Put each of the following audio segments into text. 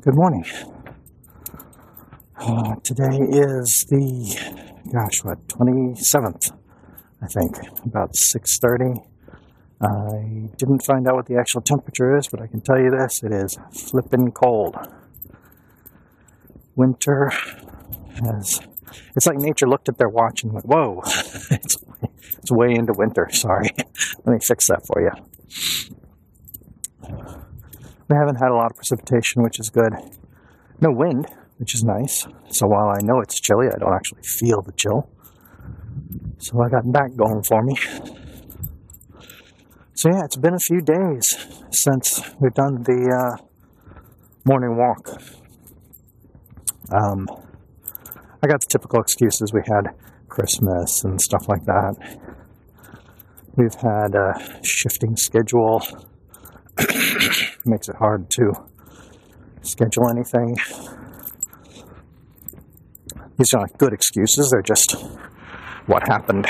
Good morning. Uh, today is the, gosh, what, 27th, I think, about 6.30. I didn't find out what the actual temperature is, but I can tell you this, it is flippin' cold. Winter has, it's like nature looked at their watch and went, whoa, it's, it's way into winter, sorry. Let me fix that for you. We haven't had a lot of precipitation, which is good. No wind, which is nice. So while I know it's chilly, I don't actually feel the chill. So I got that going for me. So yeah, it's been a few days since we've done the uh, morning walk. Um, I got the typical excuses. We had Christmas and stuff like that. We've had a shifting schedule makes it hard to schedule anything. These are not good excuses, they're just what happened.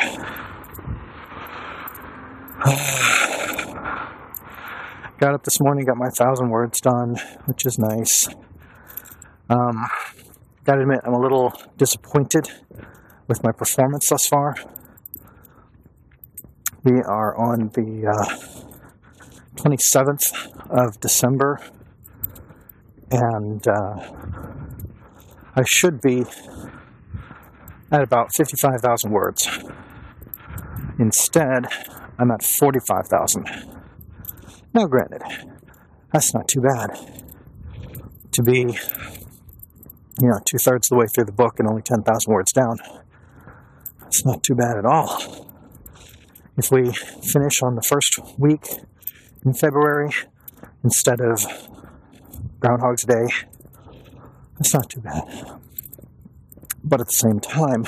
got up this morning, got my thousand words done, which is nice. Um, gotta admit, I'm a little disappointed with my performance thus far. We are on the uh, 27th of December, and uh, I should be at about 55,000 words. Instead, I'm at 45,000. Now, granted, that's not too bad. To be, you know, two thirds of the way through the book and only 10,000 words down, that's not too bad at all. If we finish on the first week in February instead of Groundhog's Day. That's not too bad. But at the same time,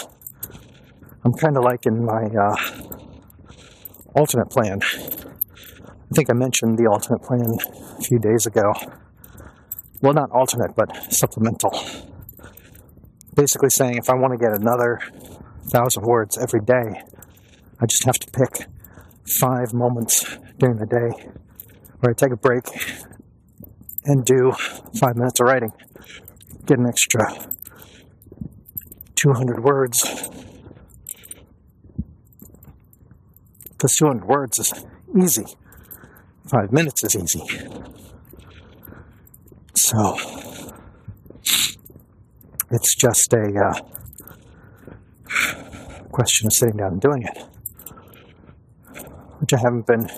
I'm kind of liking my uh, alternate plan. I think I mentioned the alternate plan a few days ago. Well, not alternate, but supplemental. Basically saying if I want to get another thousand words every day, I just have to pick five moments during the day where I take a break and do five minutes of writing. Get an extra 200 words. Because 200 words is easy. Five minutes is easy. So, it's just a uh, question of sitting down and doing it which I haven't been,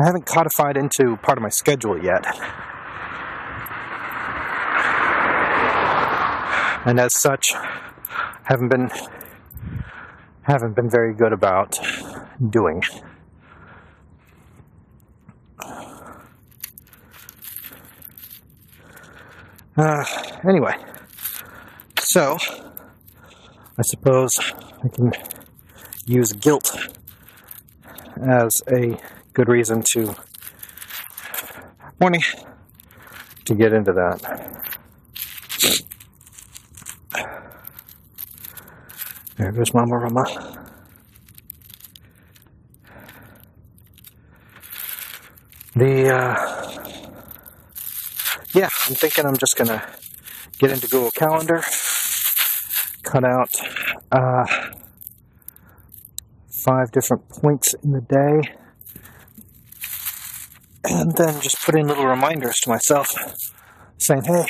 I haven't codified into part of my schedule yet. And as such, haven't been, haven't been very good about doing. Uh, anyway, so I suppose I can use guilt as a good reason to morning to get into that. There goes Mama Rama. The uh, yeah, I'm thinking I'm just gonna get into Google Calendar, cut out uh, five different points in the day. And then just put in little reminders to myself saying, hey,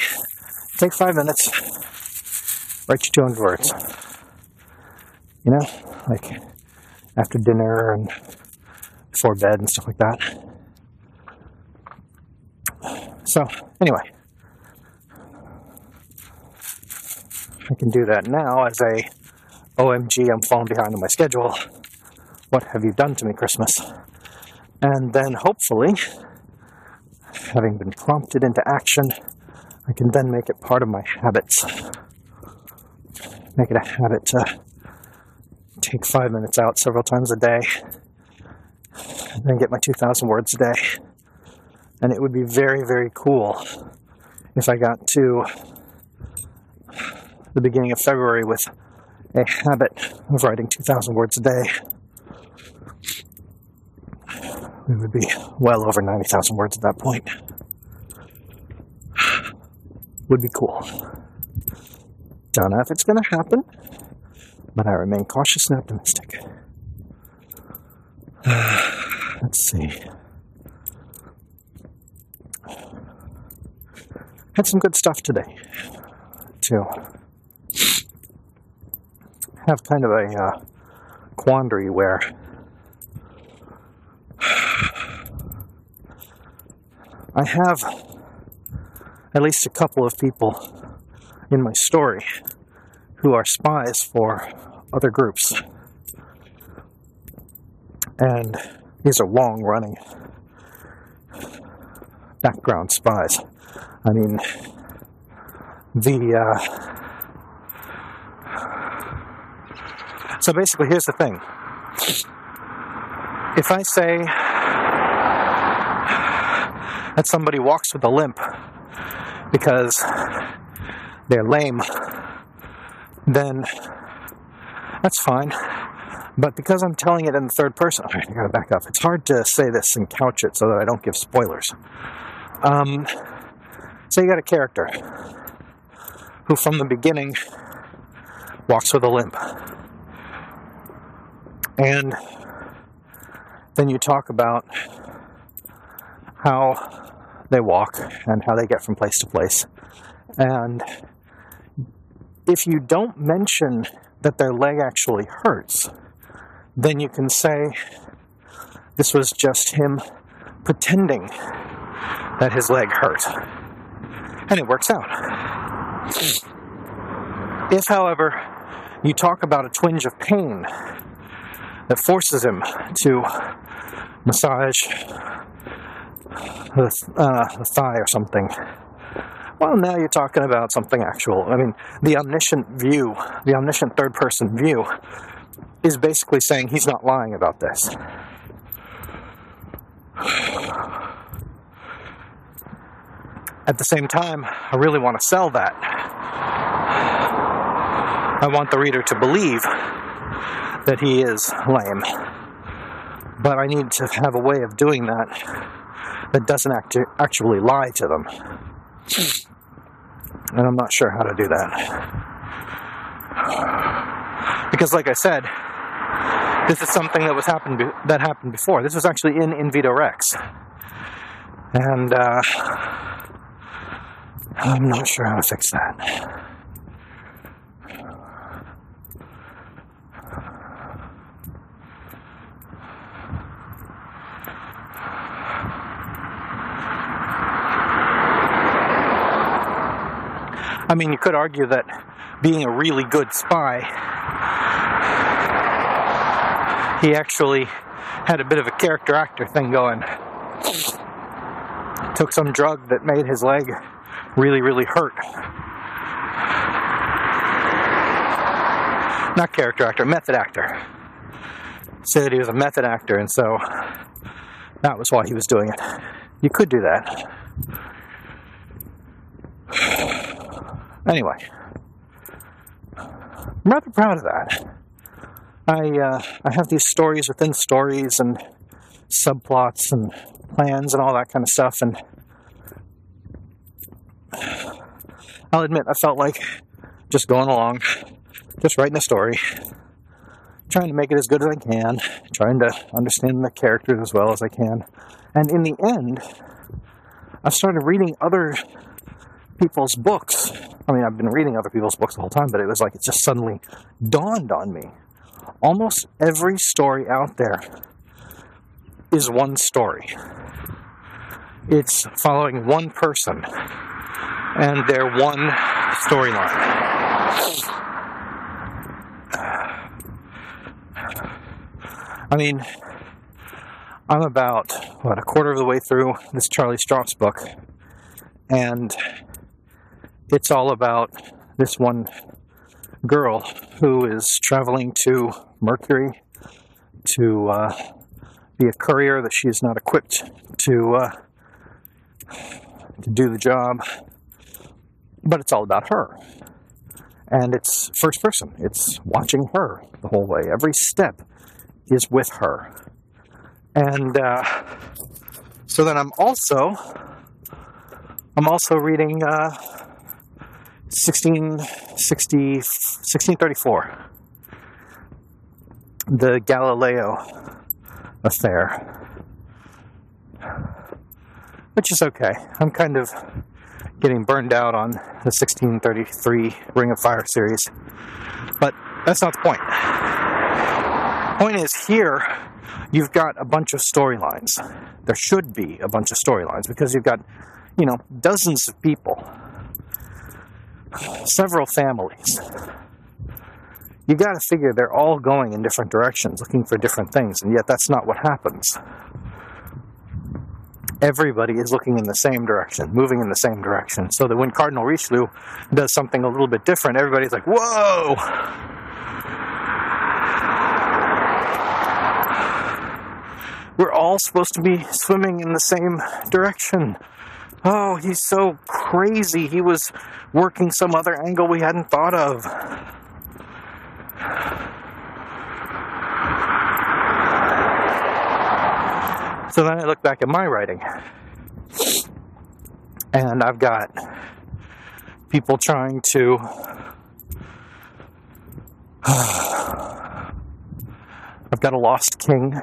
take five minutes, write your 200 words. You know, like after dinner and before bed and stuff like that. So, anyway, I can do that now as a OMG, I'm falling behind on my schedule what have you done to me, Christmas? And then hopefully, having been prompted into action, I can then make it part of my habits. Make it a habit to take five minutes out several times a day, and then get my 2,000 words a day. And it would be very, very cool if I got to the beginning of February with a habit of writing 2,000 words a day we would be well over 90,000 words at that point. would be cool. Don't know if it's going to happen, but I remain cautious and optimistic. Let's see. Had some good stuff today, too. Have kind of a uh, quandary where I have at least a couple of people in my story who are spies for other groups. And these are long running background spies. I mean, the. Uh, so basically, here's the thing. If I say that somebody walks with a limp because they're lame, then that's fine. But because I'm telling it in the third person, I gotta back up. It's hard to say this and couch it so that I don't give spoilers. Um, so you got a character who, from the beginning, walks with a limp. And then you talk about how they walk and how they get from place to place. And if you don't mention that their leg actually hurts, then you can say this was just him pretending that his leg hurt. And it works out. If, however, you talk about a twinge of pain that forces him to massage the, uh, the thigh or something, well, now you're talking about something actual. I mean, the omniscient view, the omniscient third person view, is basically saying he's not lying about this. At the same time, I really want to sell that. I want the reader to believe that he is lame. But I need to have a way of doing that that doesn't act- actually lie to them. And I'm not sure how to do that. Because, like I said, this is something that was happened that happened before. This was actually in In Vito Rex, and uh, I'm not sure how to fix that. I mean, you could argue that being a really good spy, he actually had a bit of a character actor thing going. Took some drug that made his leg really, really hurt. Not character actor, method actor. Said he was a method actor, and so that was why he was doing it. You could do that. Anyway, I'm rather proud of that. I uh, I have these stories within stories and subplots and plans and all that kind of stuff, and I'll admit I felt like just going along, just writing a story, trying to make it as good as I can, trying to understand the characters as well as I can, and in the end, I started reading other people's books. I mean, I've been reading other people's books the whole time, but it was like it just suddenly dawned on me. Almost every story out there is one story. It's following one person and their one storyline. I mean, I'm about, what, a quarter of the way through this Charlie Stross book, and it's all about this one girl who is traveling to Mercury to uh, be a courier that she is not equipped to uh, to do the job. But it's all about her, and it's first person. It's watching her the whole way. Every step is with her, and uh, so then I'm also I'm also reading uh, 1660, 1634, the Galileo affair, which is okay. I'm kind of getting burned out on the 1633 Ring of Fire series, but that's not the point. Point is, here you've got a bunch of storylines. There should be a bunch of storylines because you've got, you know, dozens of people, several families. You got to figure they're all going in different directions, looking for different things, and yet that's not what happens. Everybody is looking in the same direction, moving in the same direction, so that when Cardinal Richelieu does something a little bit different, everybody's like, whoa! We're all supposed to be swimming in the same direction. Oh, he's so crazy. He was working some other angle we hadn't thought of. So then I look back at my writing, and I've got people trying to. I've got a lost king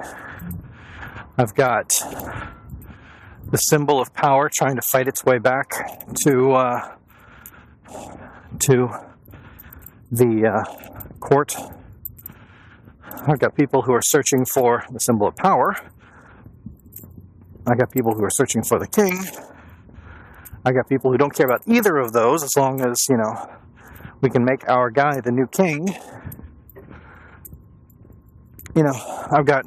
I've got the symbol of power trying to fight its way back to uh, to the uh, court. I've got people who are searching for the symbol of power. I got people who are searching for the king. I got people who don't care about either of those as long as, you know, we can make our guy the new king. You know, I've got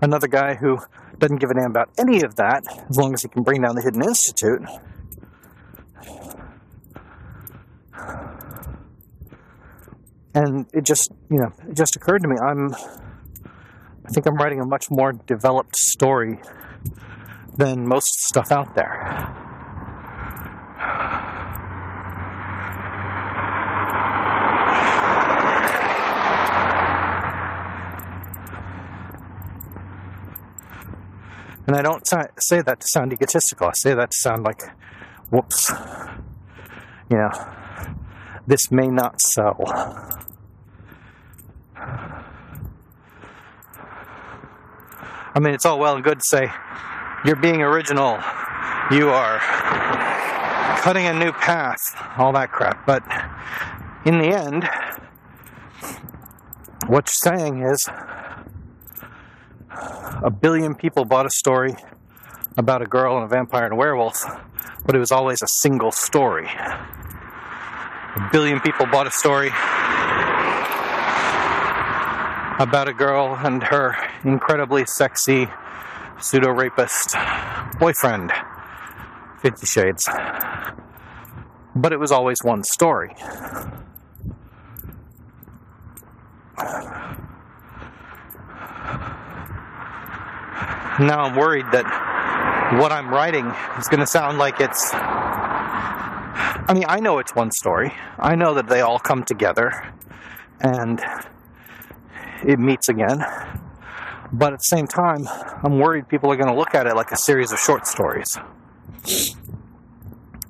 another guy who doesn't give a damn about any of that as long as he can bring down the Hidden Institute. And it just, you know, it just occurred to me I'm I think I'm writing a much more developed story than most stuff out there. And I don't say that to sound egotistical. I say that to sound like, whoops, you know, this may not sell. I mean, it's all well and good to say, you're being original, you are cutting a new path, all that crap. But in the end, what you're saying is, a billion people bought a story about a girl and a vampire and a werewolf, but it was always a single story. A billion people bought a story about a girl and her incredibly sexy pseudo rapist boyfriend, Fifty Shades. But it was always one story. now I'm worried that what I'm writing is going to sound like it's. I mean, I know it's one story. I know that they all come together and it meets again. But at the same time, I'm worried people are going to look at it like a series of short stories.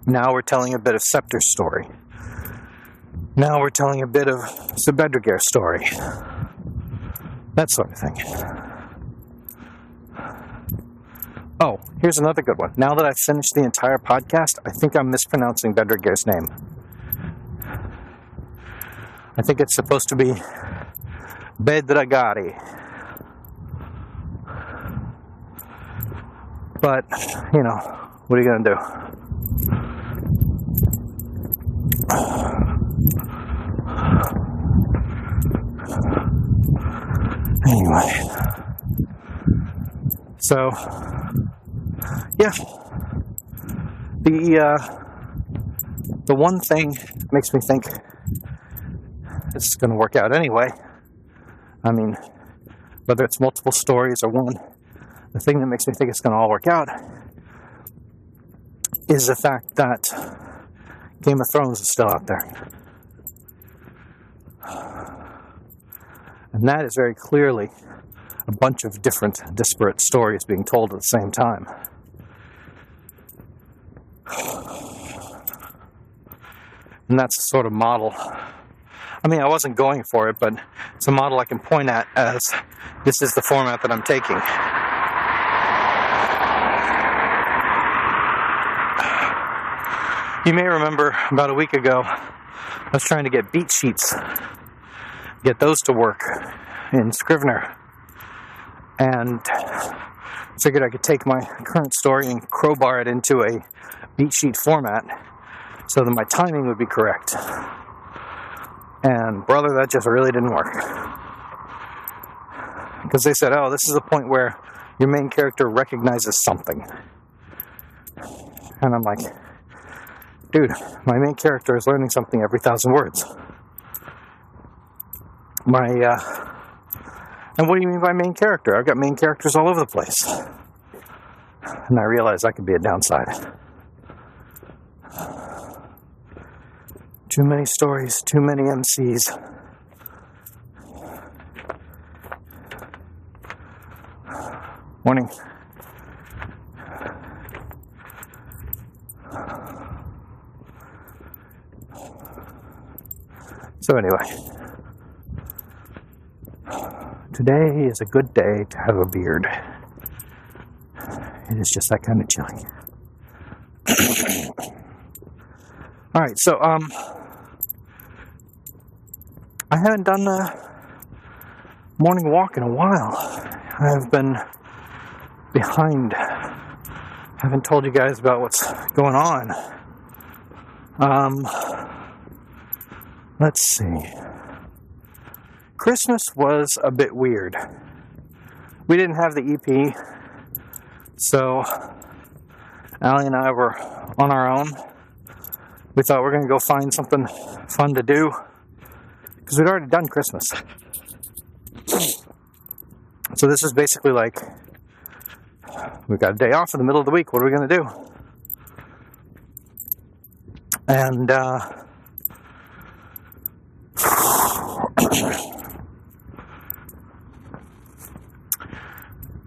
Now we're telling a bit of Scepter's story. Now we're telling a bit of Sir story. That sort of thing. Oh, here's another good one. Now that I've finished the entire podcast, I think I'm mispronouncing Bedregeir's name. I think it's supposed to be Bedragari. But, you know, what are you going to do? Anyway, so yeah, the uh, the one thing makes me think it's going to work out anyway. I mean, whether it's multiple stories or one, the thing that makes me think it's going to all work out is the fact that Game of Thrones is still out there. And that is very clearly a bunch of different disparate stories being told at the same time. And that's the sort of model. I mean, I wasn't going for it, but it's a model I can point at as this is the format that I'm taking. You may remember about a week ago, I was trying to get beat sheets, get those to work in Scrivener, and figured I could take my current story and crowbar it into a beat sheet format so that my timing would be correct. And brother, that just really didn't work. Because they said, oh, this is a point where your main character recognizes something. And I'm like, dude, my main character is learning something every thousand words. My, uh, and what do you mean by main character? I've got main characters all over the place. And I realize that could be a downside. Too many stories, too many MCs. Morning. So, anyway, today is a good day to have a beard. It is just that kind of chilly. All right, so um, I haven't done a morning walk in a while. I've been behind. haven't told you guys about what's going on. Um, let's see. Christmas was a bit weird. We didn't have the EP, so Allie and I were on our own. We thought we are going to go find something fun to do because we'd already done Christmas. So this is basically like we've got a day off in the middle of the week. What are we going to do? And uh,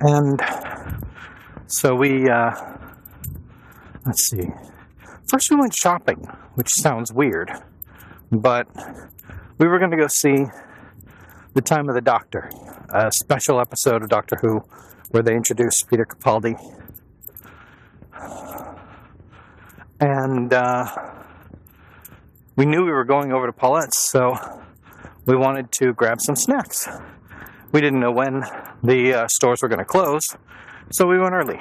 and so we uh, let's see. First, we went shopping, which sounds weird, but we were going to go see The Time of the Doctor, a special episode of Doctor Who where they introduced Peter Capaldi. And uh, we knew we were going over to Paulette's, so we wanted to grab some snacks. We didn't know when the uh, stores were going to close, so we went early.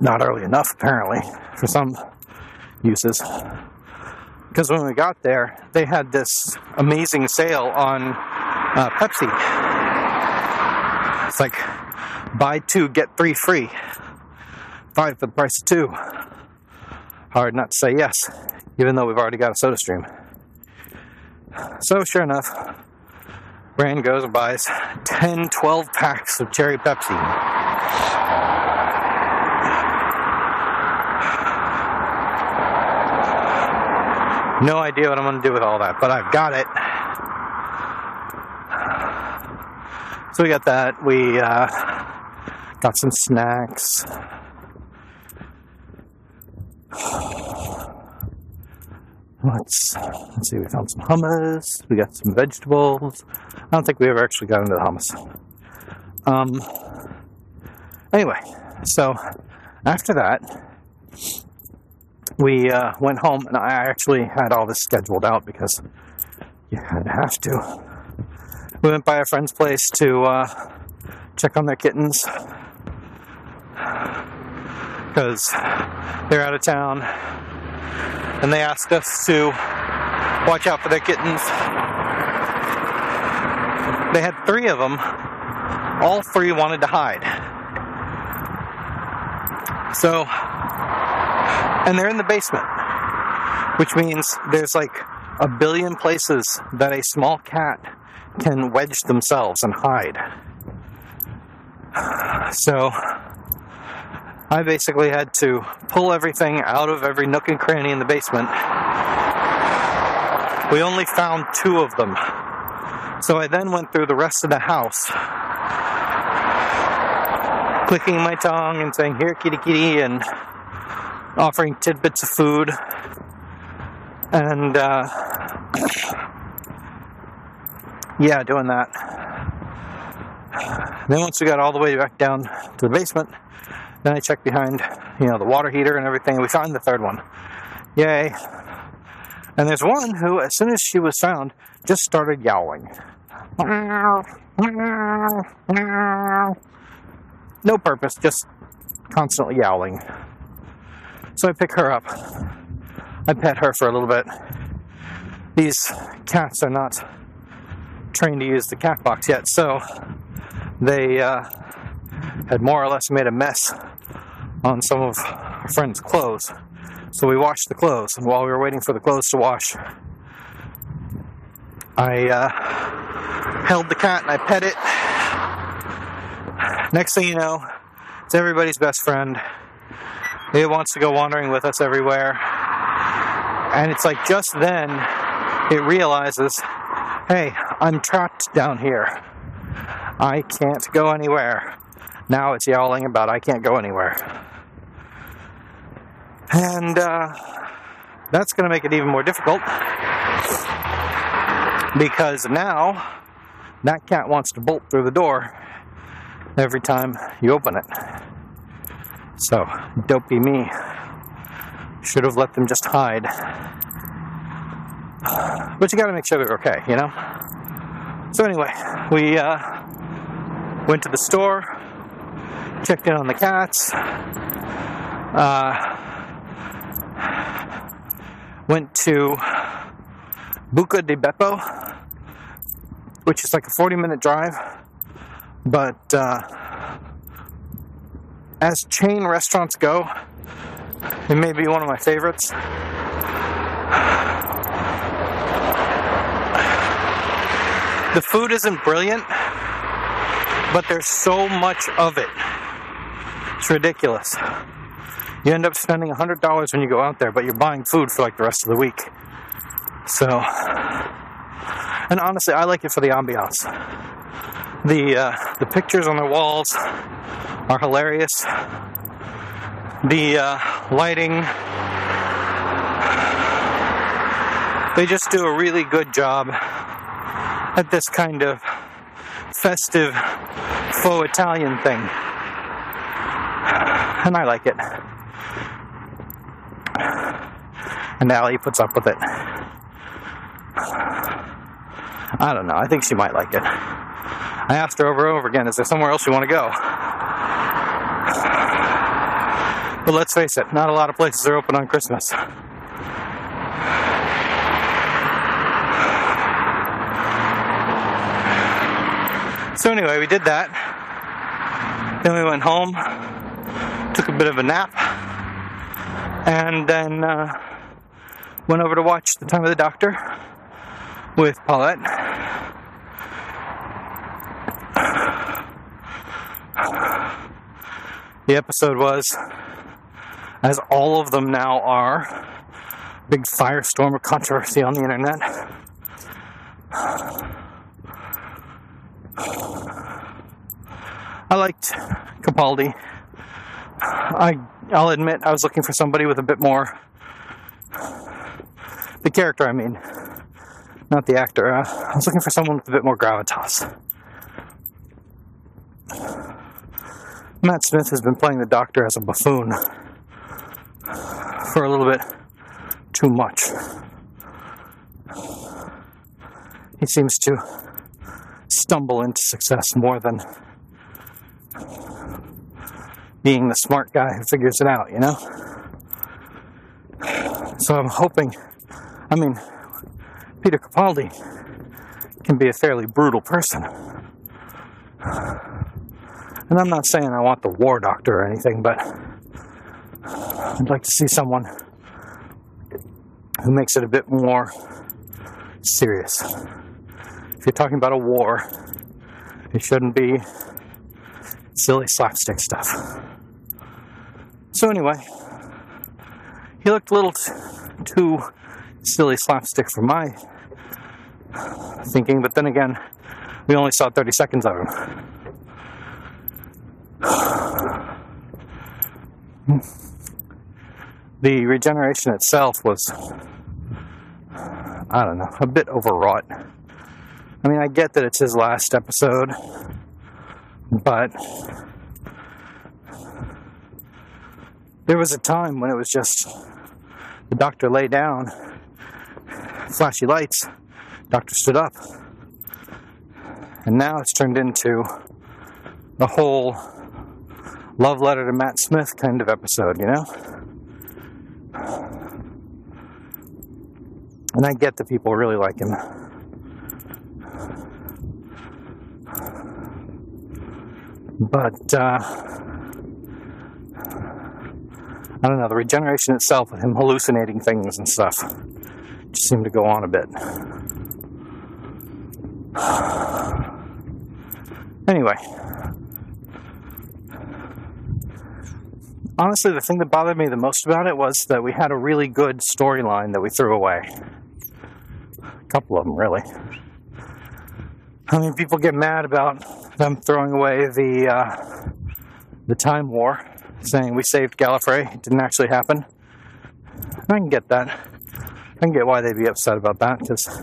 Not early enough, apparently, for some uses because when we got there, they had this amazing sale on uh, Pepsi. It's like buy two, get three free. Five for the price of two. Hard not to say yes, even though we've already got a soda stream. So, sure enough, Brand goes and buys 10, 12 packs of cherry Pepsi. No idea what I'm going to do with all that, but I've got it. So we got that. We uh, got some snacks. Let's let's see. We found some hummus. We got some vegetables. I don't think we ever actually got into the hummus. Um. Anyway, so after that, we uh, went home, and I actually had all this scheduled out because you had to have to. We went by a friend's place to uh, check on their kittens because they're out of town, and they asked us to watch out for their kittens. They had three of them. All three wanted to hide. So and they're in the basement, which means there's like a billion places that a small cat can wedge themselves and hide. So I basically had to pull everything out of every nook and cranny in the basement. We only found two of them. So I then went through the rest of the house, clicking my tongue and saying, Here, kitty, kitty, and offering tidbits of food. And uh, yeah, doing that. Then once we got all the way back down to the basement, then I checked behind, you know, the water heater and everything. We found the third one. Yay. And there's one who, as soon as she was found, just started yowling. No purpose, just constantly yowling. So I pick her up. I pet her for a little bit. These cats are not trained to use the cat box yet, so they uh, had more or less made a mess on some of our friend's clothes. So we washed the clothes, and while we were waiting for the clothes to wash, I uh, held the cat and I pet it. Next thing you know, it's everybody's best friend. It wants to go wandering with us everywhere. And it's like just then it realizes, hey, I'm trapped down here. I can't go anywhere. Now it's yowling about I can't go anywhere. And uh, that's going to make it even more difficult because now that cat wants to bolt through the door every time you open it. So, dopey me. Should have let them just hide. But you gotta make sure they're okay, you know? So, anyway, we uh, went to the store, checked in on the cats, uh, went to Buca di Beppo, which is like a 40 minute drive, but uh, as chain restaurants go, it may be one of my favorites. The food isn't brilliant, but there's so much of it. It's ridiculous. You end up spending $100 when you go out there, but you're buying food for like the rest of the week. So, and honestly, I like it for the ambiance. The uh, the pictures on the walls are hilarious. The uh, lighting, they just do a really good job at this kind of festive faux Italian thing. And I like it. And Allie puts up with it. I don't know. I think she might like it. I asked her over and over again, is there somewhere else you want to go? But let's face it, not a lot of places are open on Christmas. So, anyway, we did that. Then we went home, took a bit of a nap, and then uh, went over to watch The Time of the Doctor with Paulette. The episode was, as all of them now are, big firestorm of controversy on the internet. I liked Capaldi. I I'll admit I was looking for somebody with a bit more the character I mean not the actor. Uh, I was looking for someone with a bit more gravitas. Matt Smith has been playing the Doctor as a buffoon for a little bit too much. He seems to stumble into success more than being the smart guy who figures it out, you know? So I'm hoping, I mean, Peter Capaldi can be a fairly brutal person. And I'm not saying I want the war doctor or anything, but I'd like to see someone who makes it a bit more serious. If you're talking about a war, it shouldn't be silly slapstick stuff. So, anyway, he looked a little too silly slapstick for my thinking, but then again, we only saw 30 seconds of him. The regeneration itself was I don't know, a bit overwrought. I mean, I get that it's his last episode, but there was a time when it was just the doctor lay down, flashy lights, doctor stood up. And now it's turned into a whole love letter to Matt Smith kind of episode, you know? And I get that people really like him. But, uh, I don't know, the regeneration itself, with him hallucinating things and stuff, just seemed to go on a bit. Anyway, honestly, the thing that bothered me the most about it was that we had a really good storyline that we threw away. A couple of them, really. I mean, people get mad about them throwing away the uh, the time war, saying we saved Gallifrey. It didn't actually happen. I can get that. I can get why they'd be upset about that because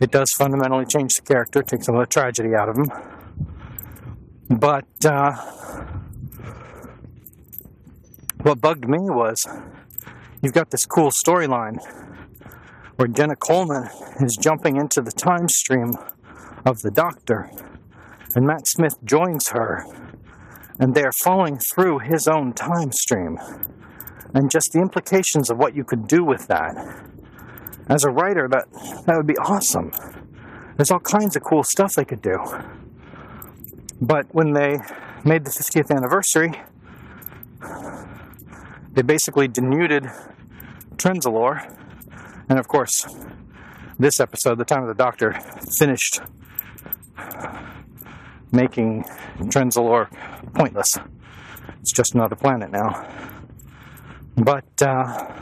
it does fundamentally change the character, take some of the tragedy out of him. But uh, what bugged me was you've got this cool storyline where Jenna Coleman is jumping into the time stream of the Doctor, and Matt Smith joins her, and they're falling through his own time stream. And just the implications of what you could do with that. As a writer, that, that would be awesome. There's all kinds of cool stuff they could do. But when they made the 50th anniversary, they basically denuded Trenzalore. And of course, this episode, The Time of the Doctor, finished making Trenzalore pointless. It's just another planet now. But, uh,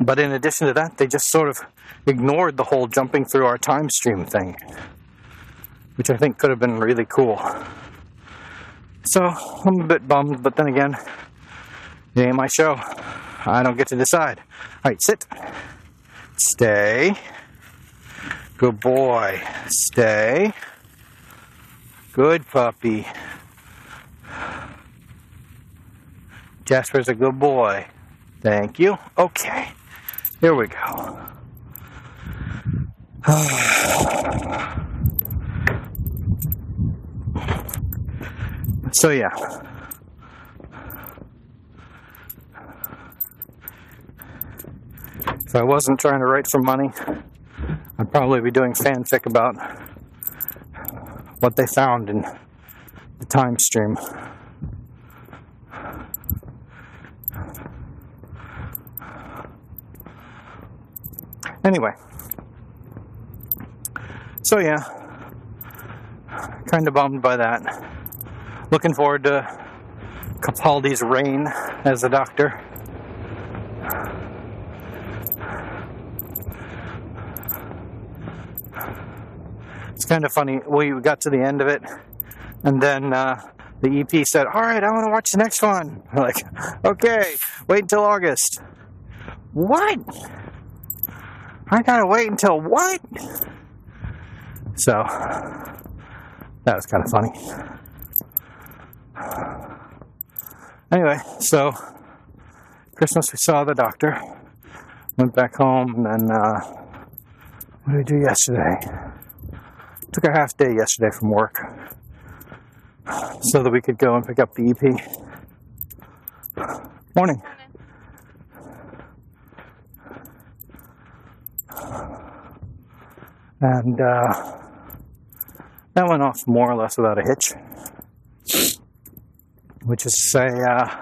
but in addition to that, they just sort of ignored the whole jumping through our time stream thing which I think could have been really cool. So I'm a bit bummed, but then again, it ain't my show. I don't get to decide. All right, sit. Stay. Good boy. Stay. Good puppy. Jasper's a good boy. Thank you. Okay. Here we go. So yeah. If I wasn't trying to write for money, I'd probably be doing fanfic about what they found in the time stream. Anyway, so yeah, kind of bummed by that. Looking forward to Capaldi's reign as the Doctor. It's kind of funny. We got to the end of it, and then uh, the EP said, "All right, I want to watch the next one." We're like, okay, wait until August. What? I gotta wait until what? So that was kind of funny. Anyway, so Christmas we saw the doctor, went back home, and then uh, what did we do yesterday? Took a half day yesterday from work so that we could go and pick up the EP. Morning. And uh, that went off more or less without a hitch which is to say, uh,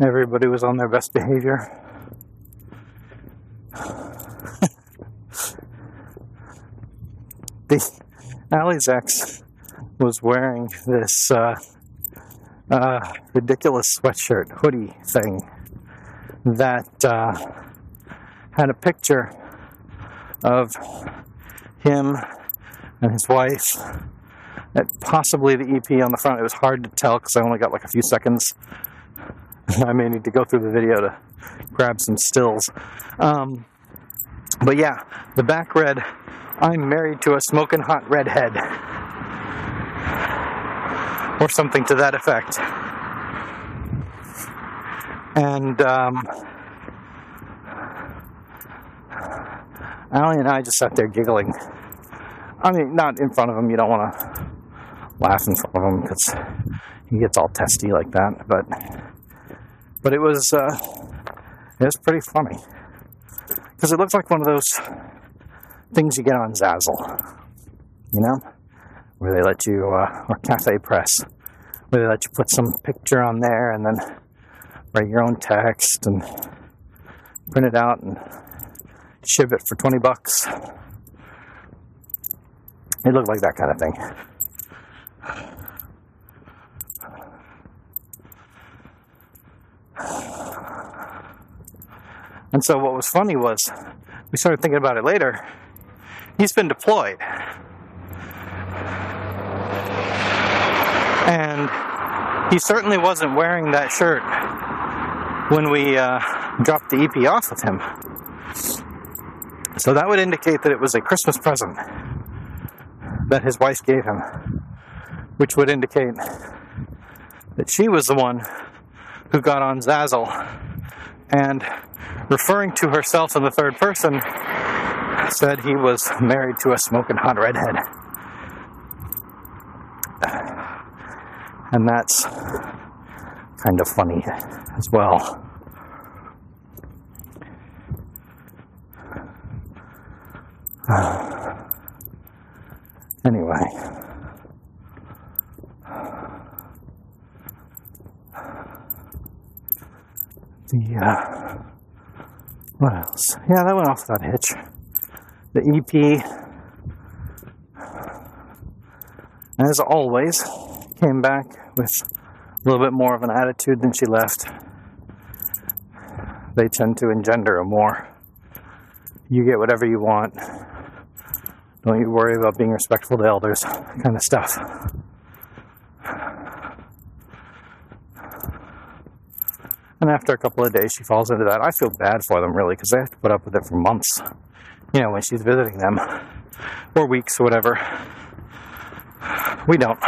everybody was on their best behavior. The Allie's ex was wearing this uh, uh, ridiculous sweatshirt hoodie thing that uh, had a picture of him and his wife possibly the EP on the front. It was hard to tell because I only got like a few seconds. I may need to go through the video to grab some stills. Um, but yeah, the back red. I'm married to a smoking hot redhead. Or something to that effect. And um, Allie and I just sat there giggling. I mean, not in front of him. You don't want to laugh in front of him because he gets all testy like that. But but it was uh, it was pretty funny because it looked like one of those things you get on Zazzle, you know, where they let you uh, or Cafe Press, where they let you put some picture on there and then write your own text and print it out and ship it for 20 bucks. It looked like that kind of thing. And so what was funny was we started thinking about it later. He's been deployed. And he certainly wasn't wearing that shirt when we uh, dropped the EP off with him. So that would indicate that it was a Christmas present that his wife gave him, which would indicate that she was the one who got on Zazzle and referring to herself in the third person said he was married to a smoking hot redhead. And that's kind of funny as well. anyway. The, uh, what else? Yeah, that went off without a hitch. The EP, as always, came back with a little bit more of an attitude than she left. They tend to engender a more. You get whatever you want. Don't you worry about being respectful to elders, kind of stuff. And after a couple of days, she falls into that. I feel bad for them, really, because they have to put up with it for months. You know, when she's visiting them, or weeks, or whatever. We don't.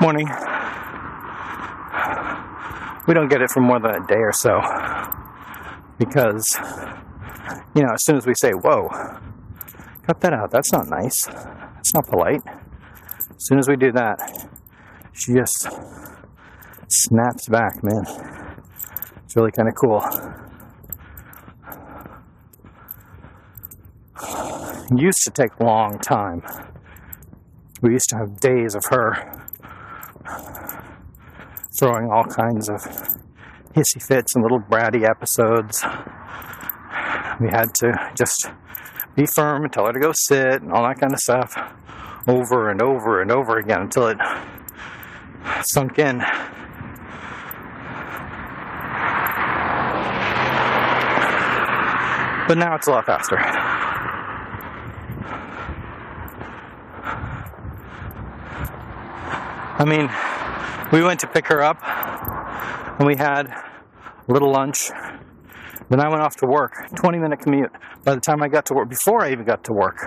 Morning. We don't get it for more than a day or so. Because, you know, as soon as we say, whoa, cut that out, that's not nice. That's not polite. As soon as we do that, she just snaps back, man. It's really kind of cool. It used to take a long time. We used to have days of her throwing all kinds of hissy fits and little bratty episodes. We had to just be firm and tell her to go sit and all that kind of stuff over and over and over again until it sunk in. But now it's a lot faster. I mean, we went to pick her up and we had a little lunch. Then I went off to work, 20 minute commute. By the time I got to work, before I even got to work,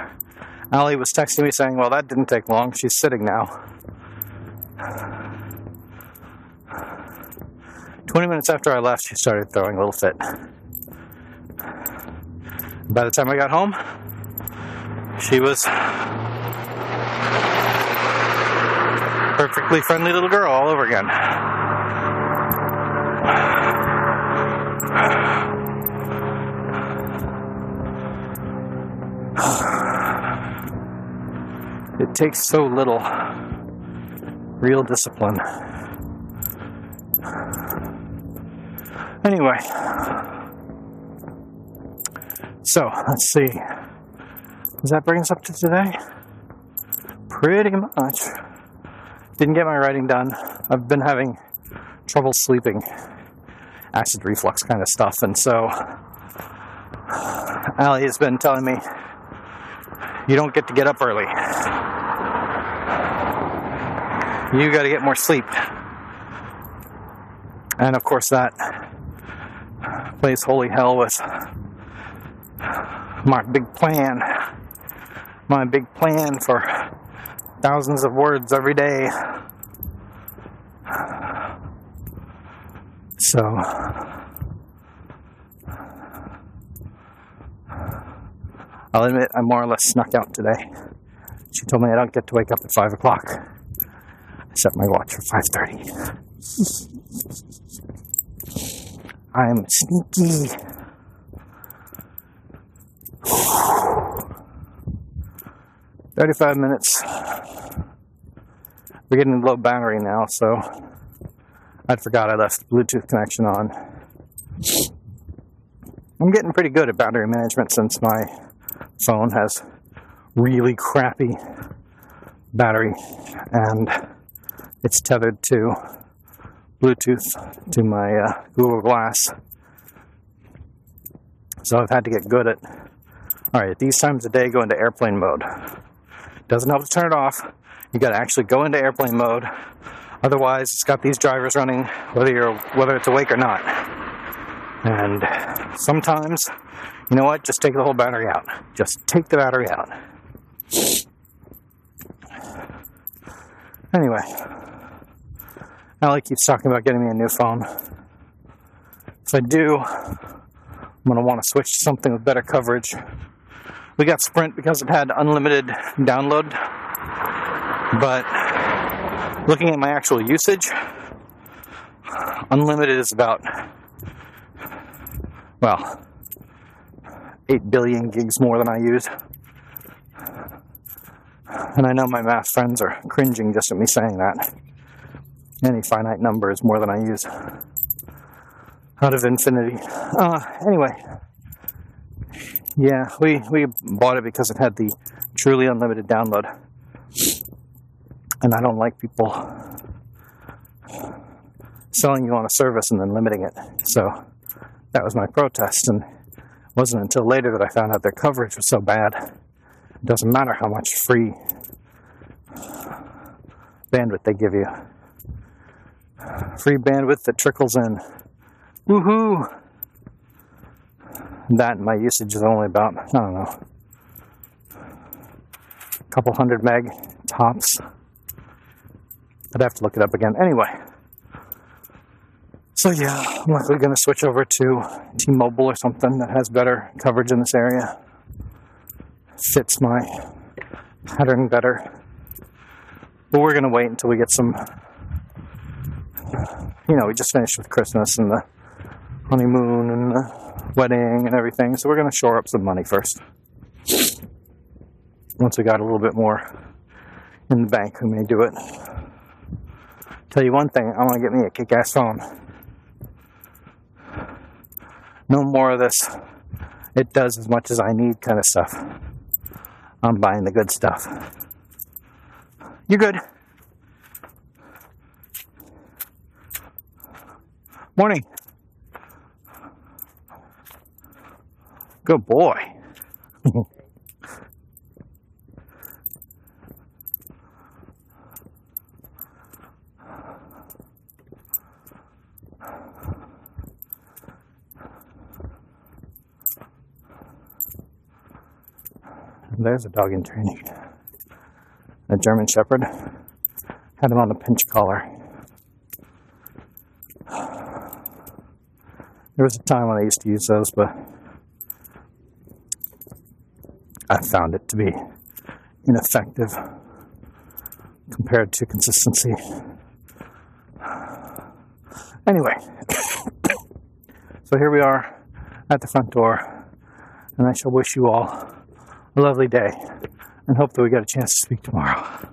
Allie was texting me saying, Well, that didn't take long. She's sitting now. 20 minutes after I left, she started throwing a little fit. By the time I got home, she was perfectly friendly little girl all over again. It takes so little real discipline. Anyway, so let's see. Does that bring us up to today? Pretty much. Didn't get my writing done. I've been having trouble sleeping, acid reflux kind of stuff, and so Allie has been telling me you don't get to get up early. you got to get more sleep. And of course, that plays holy hell with my big plan. My big plan for thousands of words every day. So, I'll admit I more or less snuck out today. She told me I don't get to wake up at five o'clock. I set my watch for five thirty. I'm sneaky. Thirty-five minutes. We're getting low battery now, so I forgot I left the Bluetooth connection on. I'm getting pretty good at battery management since my phone has really crappy battery and it's tethered to Bluetooth to my uh, Google Glass. So I've had to get good at. All right, these times of day, go into airplane mode. Doesn't help to turn it off. You got to actually go into airplane mode. Otherwise, it's got these drivers running, whether you're whether it's awake or not. And sometimes, you know what? Just take the whole battery out. Just take the battery out. Anyway, Allie keeps talking about getting me a new phone. If I do, I'm to want to switch to something with better coverage. We got Sprint because it had unlimited download, but looking at my actual usage, unlimited is about, well, 8 billion gigs more than I use. And I know my math friends are cringing just at me saying that. Any finite number is more than I use out of infinity. Uh, anyway, yeah, we, we bought it because it had the truly unlimited download. And I don't like people selling you on a service and then limiting it. So that was my protest. And it wasn't until later that I found out their coverage was so bad. It doesn't matter how much free bandwidth they give you. Free bandwidth that trickles in. Woohoo! That my usage is only about, I don't know, a couple hundred meg tops. I'd have to look it up again. Anyway. So yeah, I'm likely going to switch over to T-Mobile or something that has better coverage in this area. Fits my pattern better. But we're going to wait until we get some. You know, we just finished with Christmas and the honeymoon and the wedding and everything, so we're going to shore up some money first. Once we got a little bit more in the bank, we may do it. Tell you one thing, I want to get me a kick ass phone. No more of this. It does as much as I need kind of stuff. I'm buying the good stuff. You're good. Morning. Good boy. There's a dog in training a German Shepherd. Had him on a pinch collar. There was a time when I used to use those, but I found it to be ineffective compared to consistency. Anyway, so here we are at the front door, and I shall wish you all a lovely day and hope that we get a chance to speak tomorrow.